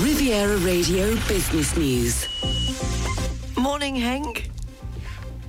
Riviera Radio Business News. Morning, Henk.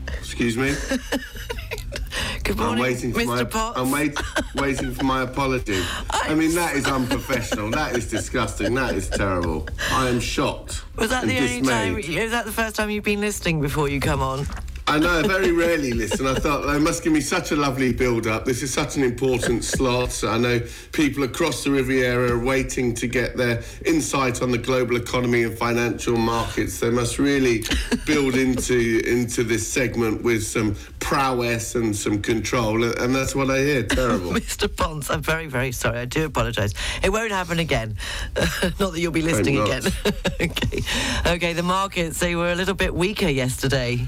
Excuse me. Good I'm waiting for Mr. my. Potts. I'm wait, waiting for my apology. I mean, that is unprofessional. That is disgusting. That is terrible. I am shocked. Was that and the only time? dismayed. Was that the first time you've been listening before you come on? I know. I very rarely listen. I thought they must give me such a lovely build-up. This is such an important slot. I know people across the Riviera are waiting to get their insight on the global economy and financial markets. They must really build into into this segment with some prowess and some control, and that's what I hear. Terrible. Mr. Ponce, I'm very, very sorry. I do apologise. It won't happen again. not that you'll be listening again. okay. Okay, the markets, they were a little bit weaker yesterday.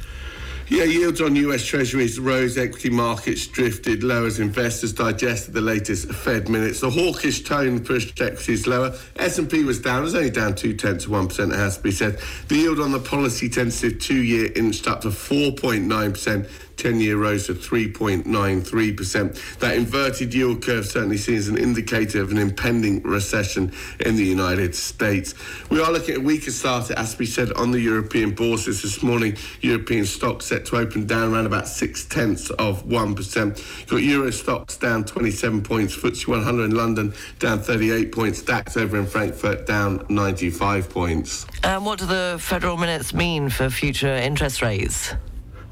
Yeah, yields on US Treasuries rose, equity markets drifted lower as investors digested the latest Fed minutes. The hawkish tone pushed equities lower. S&P was down, it was only down two tenths of 1%, it has to be said. The yield on the policy-sensitive two-year inched up to 4.9%. 10 year rose to 3.93%. That inverted yield curve certainly seems an indicator of an impending recession in the United States. We are looking at a weaker start, as we said, on the European bourses this morning. European stocks set to open down around about six tenths of 1%. Got Euro Stoxx down 27 points, FTSE 100 in London down 38 points, DAX over in Frankfurt down 95 points. Um, what do the federal minutes mean for future interest rates?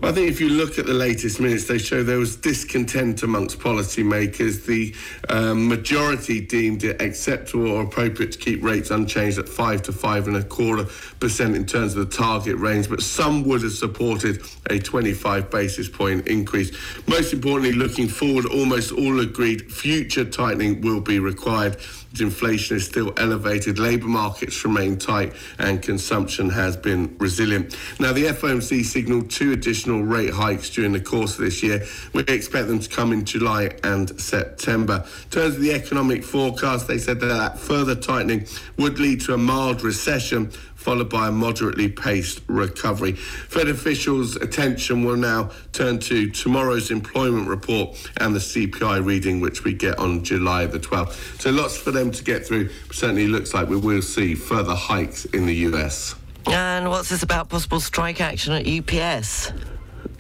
I think if you look at the latest minutes, they show there was discontent amongst policymakers. The um, majority deemed it acceptable or appropriate to keep rates unchanged at five to five and a quarter percent in terms of the target range, but some would have supported a 25 basis point increase. Most importantly, looking forward, almost all agreed future tightening will be required. Inflation is still elevated, labour markets remain tight, and consumption has been resilient. Now, the FOMC signalled two additional rate hikes during the course of this year. We expect them to come in July and September. In terms of the economic forecast, they said that, that further tightening would lead to a mild recession followed by a moderately paced recovery. Fed officials' attention will now turn to tomorrow's employment report and the CPI reading, which we get on July the 12th. So lots for them to get through. Certainly looks like we will see further hikes in the US. And what's this about possible strike action at UPS?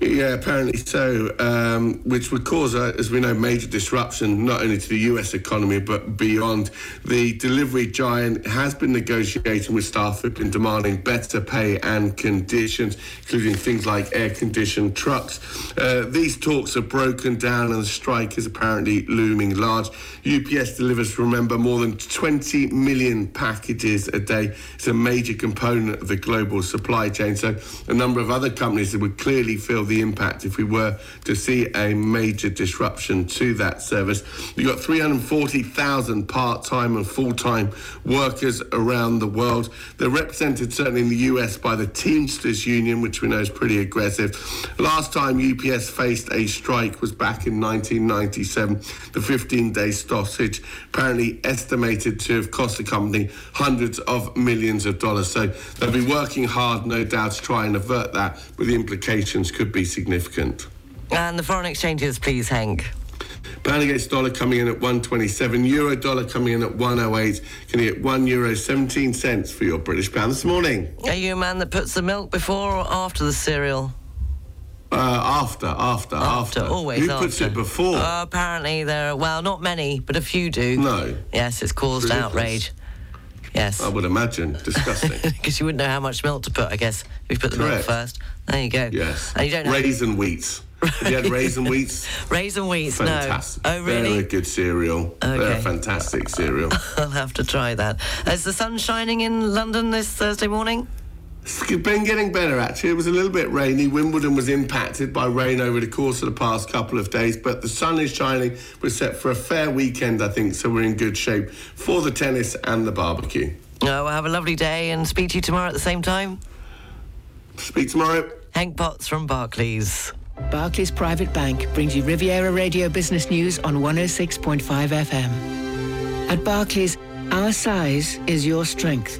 Yeah, apparently so, um, which would cause, uh, as we know, major disruption not only to the US economy but beyond. The delivery giant has been negotiating with staff who've been demanding better pay and conditions, including things like air conditioned trucks. Uh, these talks are broken down and the strike is apparently looming large. UPS delivers, remember, more than 20 million packages a day. It's a major component of the global supply chain. So, a number of other companies that would clearly feel the impact if we were to see a major disruption to that service. You've got 340,000 part time and full time workers around the world. They're represented certainly in the US by the Teamsters Union, which we know is pretty aggressive. Last time UPS faced a strike was back in 1997. The 15 day stoppage apparently estimated to have cost the company hundreds of millions of dollars. So they'll be working hard, no doubt, to try and avert that, but the implications could be significant. And the foreign exchanges, please, Henk. Pound against dollar coming in at 127, euro dollar coming in at 108. Can you get 1 euro 17 cents for your British pound this morning? Are you a man that puts the milk before or after the cereal? Uh, after, after, after. After, always Who puts after. it before? Uh, apparently there are, well, not many, but a few do. No. Yes, it's caused outrage. Yes. I would imagine. Disgusting. Because you wouldn't know how much milk to put, I guess, if you put the milk first. There you go. yes. And you don't have Raisin wheats. Have you had raisin wheats? raisin wheats, Fantastic. no. Oh, They're a good cereal. They're Okay. a fantastic cereal. I'll have to try that. Is the sun shining in London this Thursday morning? It's been getting better actually. It was a little bit rainy. Wimbledon was impacted by rain over the course of the past couple of days, but the sun is shining. We're set for a fair weekend, I think, so we're in good shape for the tennis and the barbecue. No, well, have a lovely day and speak to you tomorrow at the same time. Speak tomorrow. Henk Potts from Barclays. Barclays Private Bank brings you Riviera Radio Business News on 106.5 FM. At Barclays, our size is your strength.